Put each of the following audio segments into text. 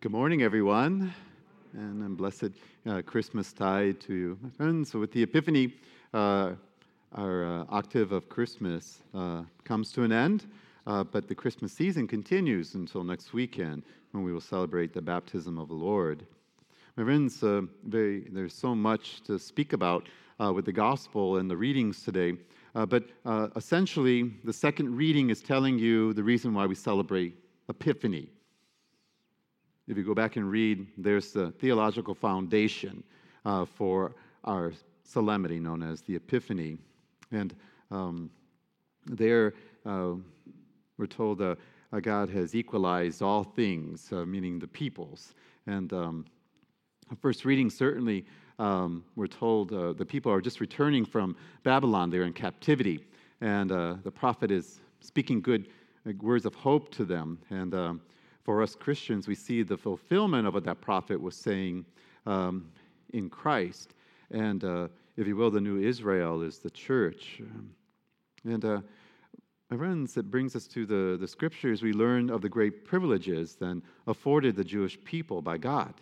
Good morning, everyone, and a blessed uh, Christmas tide to you, my friends. So, with the Epiphany, uh, our uh, octave of Christmas uh, comes to an end, uh, but the Christmas season continues until next weekend when we will celebrate the baptism of the Lord. My friends, uh, very, there's so much to speak about with the gospel and the readings today, but essentially, the second reading is telling you the reason why we celebrate Epiphany. If you go back and read, there's the theological foundation uh, for our solemnity known as the Epiphany. And um, there uh, we're told uh, God has equalized all things, uh, meaning the peoples. And um, first reading, certainly, um, we're told uh, the people are just returning from Babylon. They're in captivity. And uh, the prophet is speaking good words of hope to them. And um, for us Christians, we see the fulfillment of what that prophet was saying um, in Christ. And uh, if you will, the new Israel is the church. And uh, my friends, it brings us to the, the scriptures. We learn of the great privileges then afforded the Jewish people by God.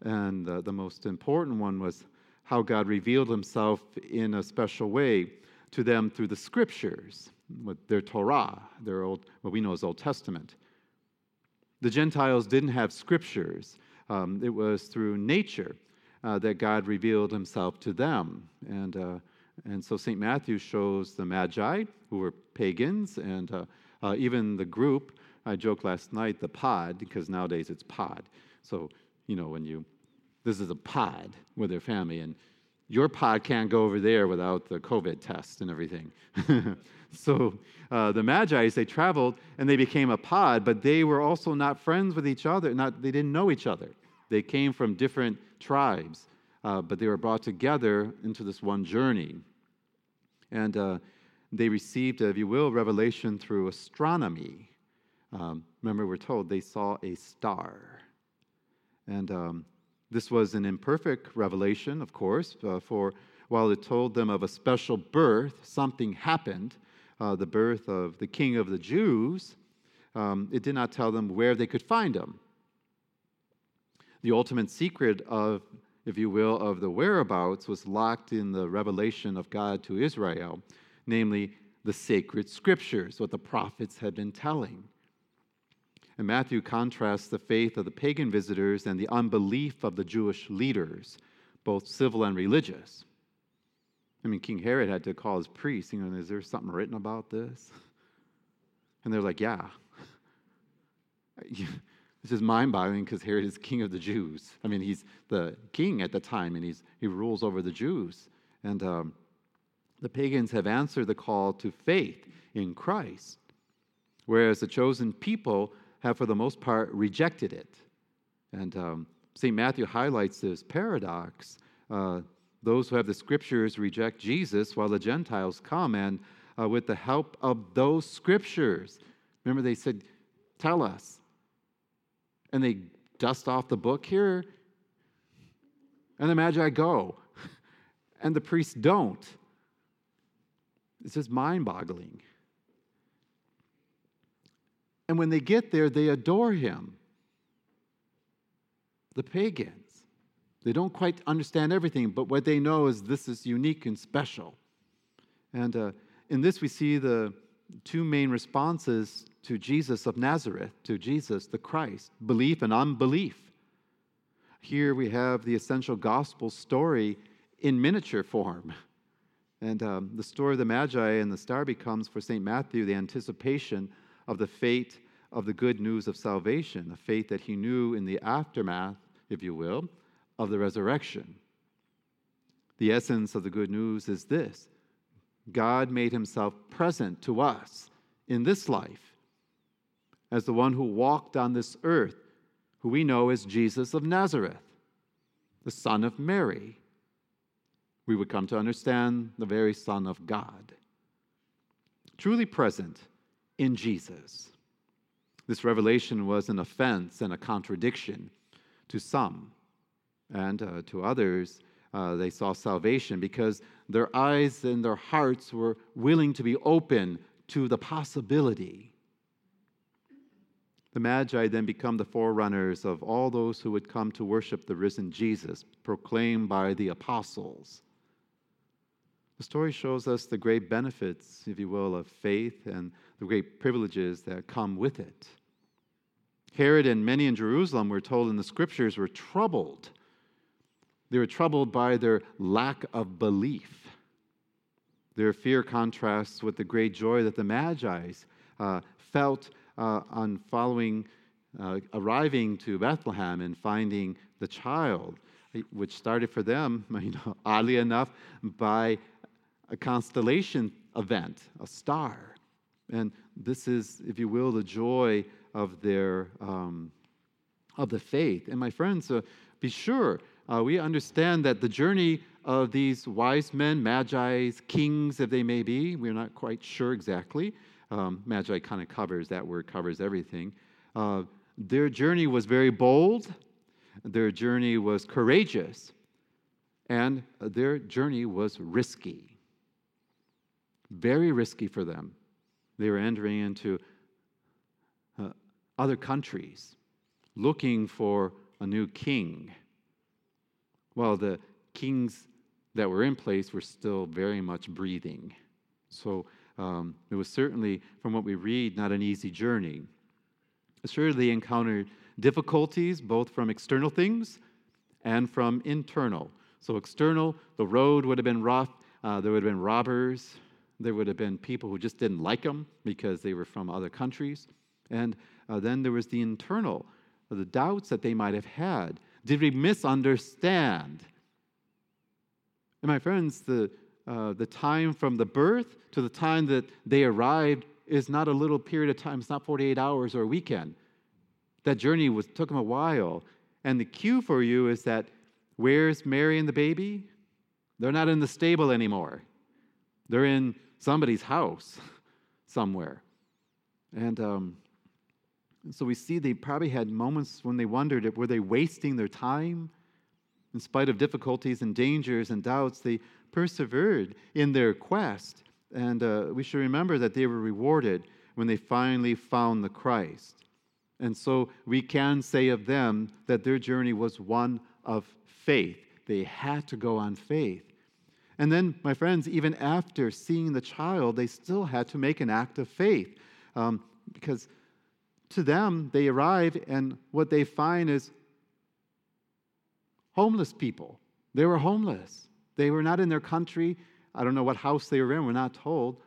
And uh, the most important one was how God revealed himself in a special way to them through the scriptures, with their Torah, their old, what we know as Old Testament. The Gentiles didn't have scriptures, um, it was through nature uh, that God revealed himself to them. And, uh, and so St. Matthew shows the Magi, who were pagans, and uh, uh, even the group. I joked last night, the pod, because nowadays it's pod. So, you know, when you, this is a pod with their family, and your pod can't go over there without the COVID test and everything. so uh, the Magi, they traveled and they became a pod, but they were also not friends with each other. Not, they didn't know each other. They came from different tribes, uh, but they were brought together into this one journey. And uh, they received, if you will, revelation through astronomy. Um, remember, we're told they saw a star. And um, this was an imperfect revelation, of course, uh, for while it told them of a special birth, something happened, uh, the birth of the King of the Jews. Um, it did not tell them where they could find him. The ultimate secret of, if you will, of the whereabouts was locked in the revelation of God to Israel, namely the sacred scriptures, what the prophets had been telling. And Matthew contrasts the faith of the pagan visitors and the unbelief of the Jewish leaders, both civil and religious. I mean, King Herod had to call his priests, you know, is there something written about this? And they're like, yeah. this is mind boggling because Herod is king of the Jews. I mean, he's the king at the time and he's, he rules over the Jews. And um, the pagans have answered the call to faith in Christ, whereas the chosen people have, for the most part, rejected it. And um, St. Matthew highlights this paradox. Uh, those who have the scriptures reject Jesus, while the Gentiles come and, uh, with the help of those scriptures, remember they said, Tell us. And they dust off the book here, and the Magi go, and the priests don't. It's just mind boggling. And when they get there, they adore him. The pagans. They don't quite understand everything, but what they know is this is unique and special. And uh, in this, we see the two main responses to Jesus of Nazareth, to Jesus the Christ belief and unbelief. Here we have the essential gospel story in miniature form. And um, the story of the Magi and the star becomes for St. Matthew the anticipation of the fate of the good news of salvation, a fate that he knew in the aftermath, if you will, of the resurrection. The essence of the good news is this God made himself present to us in this life as the one who walked on this earth, who we know as Jesus of Nazareth, the Son of Mary. We would come to understand the very Son of God, truly present in Jesus. This revelation was an offense and a contradiction to some, and uh, to others, uh, they saw salvation because their eyes and their hearts were willing to be open to the possibility. The Magi then become the forerunners of all those who would come to worship the risen Jesus, proclaimed by the apostles. The story shows us the great benefits, if you will, of faith and the great privileges that come with it. Herod and many in Jerusalem, we're told in the scriptures, were troubled. They were troubled by their lack of belief. Their fear contrasts with the great joy that the Magi uh, felt uh, on following, uh, arriving to Bethlehem and finding the child, which started for them, you know, oddly enough, by a constellation event, a star. And this is, if you will, the joy of their um, of the faith. And my friends, uh, be sure uh, we understand that the journey of these wise men, magi's, kings, if they may be, we're not quite sure exactly. Um, magi kind of covers that word covers everything. Uh, their journey was very bold. Their journey was courageous, and their journey was risky. Very risky for them. They were entering into uh, other countries looking for a new king. Well, the kings that were in place were still very much breathing. So um, it was certainly, from what we read, not an easy journey. Sure, they encountered difficulties both from external things and from internal. So, external, the road would have been rough, uh, there would have been robbers, there would have been people who just didn't like them because they were from other countries. And uh, then there was the internal, the doubts that they might have had. Did we misunderstand? And my friends, the, uh, the time from the birth to the time that they arrived is not a little period of time. It's not 48 hours or a weekend. That journey was, took them a while. And the cue for you is that where's Mary and the baby? They're not in the stable anymore. They're in somebody's house somewhere. And um, so we see they probably had moments when they wondered if were they wasting their time? In spite of difficulties and dangers and doubts, they persevered in their quest. And uh, we should remember that they were rewarded when they finally found the Christ. And so we can say of them that their journey was one of faith. They had to go on faith. And then, my friends, even after seeing the child, they still had to make an act of faith. Um, because to them, they arrive and what they find is homeless people. They were homeless. They were not in their country. I don't know what house they were in, we're not told.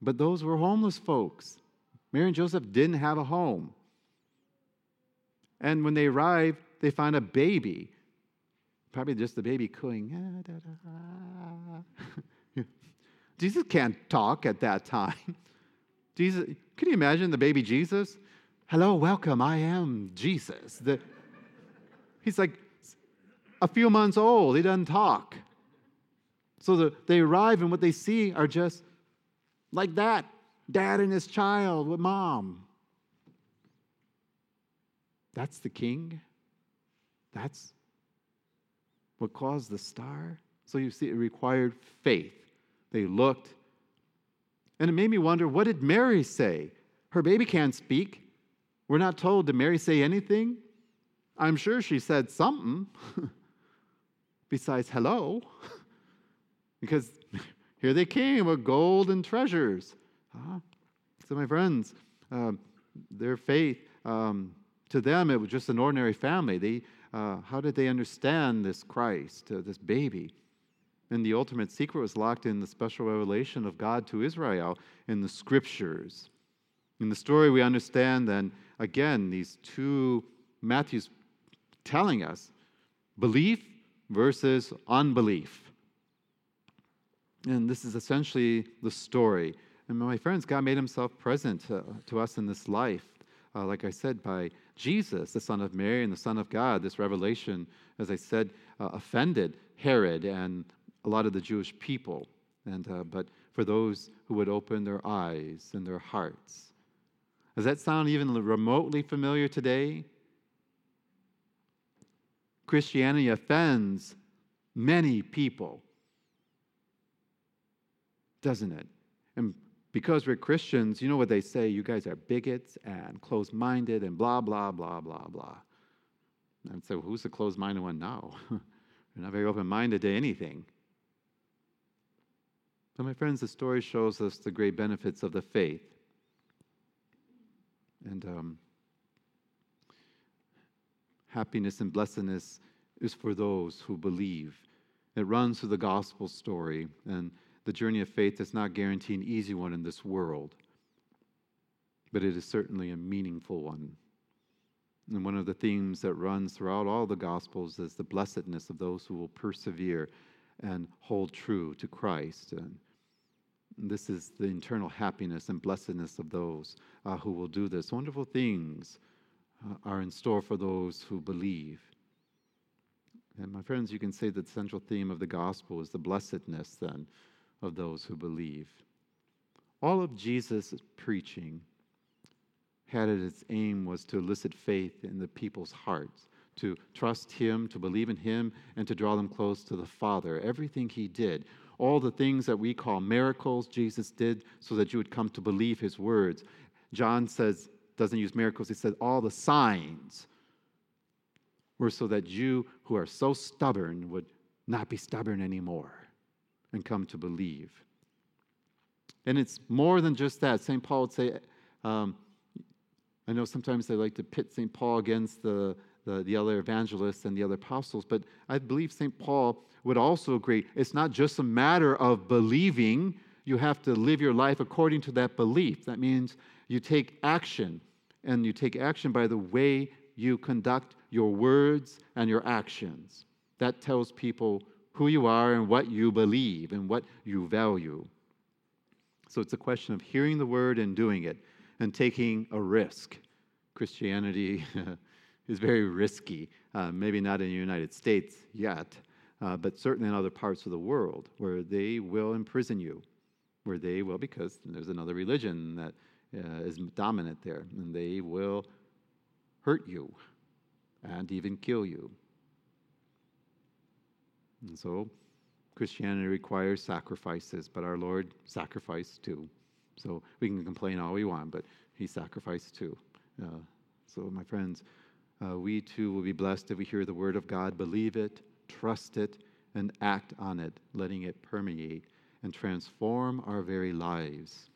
But those were homeless folks. Mary and Joseph didn't have a home. And when they arrived, they find a baby Probably just the baby cooing. Ah, ah. Jesus can't talk at that time. Jesus, can you imagine the baby Jesus? Hello, welcome, I am Jesus. The, he's like a few months old, he doesn't talk. So the, they arrive, and what they see are just like that dad and his child with mom. That's the king. That's what caused the star? So you see, it required faith. They looked, and it made me wonder what did Mary say? Her baby can't speak. We're not told, did Mary say anything? I'm sure she said something besides hello, because here they came with gold and treasures. Uh, so, my friends, um, their faith, um, to them, it was just an ordinary family. They uh, how did they understand this Christ, uh, this baby? And the ultimate secret was locked in the special revelation of God to Israel in the scriptures. In the story, we understand then, again, these two Matthew's telling us belief versus unbelief. And this is essentially the story. And my friends, God made himself present to us in this life, uh, like I said, by Jesus, the Son of Mary and the Son of God, this revelation, as I said, uh, offended Herod and a lot of the Jewish people. And, uh, but for those who would open their eyes and their hearts. Does that sound even remotely familiar today? Christianity offends many people, doesn't it? And because we're Christians, you know what they say? You guys are bigots and closed minded and blah, blah, blah, blah, blah. And so, who's the closed minded one now? You're not very open minded to anything. But, my friends, the story shows us the great benefits of the faith. And um, happiness and blessedness is for those who believe. It runs through the gospel story, and the journey of faith does not guarantee an easy one in this world, but it is certainly a meaningful one. And one of the themes that runs throughout all the Gospels is the blessedness of those who will persevere and hold true to Christ. And this is the internal happiness and blessedness of those uh, who will do this. Wonderful things uh, are in store for those who believe. And my friends, you can say that the central theme of the gospel is the blessedness then of those who believe. All of Jesus' preaching had at its aim was to elicit faith in the people's hearts, to trust him, to believe in him, and to draw them close to the Father. Everything he did, all the things that we call miracles, Jesus did so that you would come to believe his words. John says, doesn't use miracles, he says all the signs were so that you who are so stubborn would not be stubborn anymore and come to believe. And it's more than just that. St. Paul would say, um, I know sometimes they like to pit St. Paul against the, the, the, other evangelists and the other apostles, but I believe St. Paul would also agree it's not just a matter of believing, you have to live your life according to that belief. That means you take action, and you take action by the way you conduct your words and your actions. That tells people who you are and what you believe and what you value. So it's a question of hearing the word and doing it and taking a risk. Christianity is very risky, uh, maybe not in the United States yet, uh, but certainly in other parts of the world where they will imprison you, where they will, because there's another religion that uh, is dominant there, and they will hurt you and even kill you. And so Christianity requires sacrifices, but our Lord sacrificed too. So we can complain all we want, but he sacrificed too. Uh, so, my friends, uh, we too will be blessed if we hear the word of God, believe it, trust it, and act on it, letting it permeate and transform our very lives.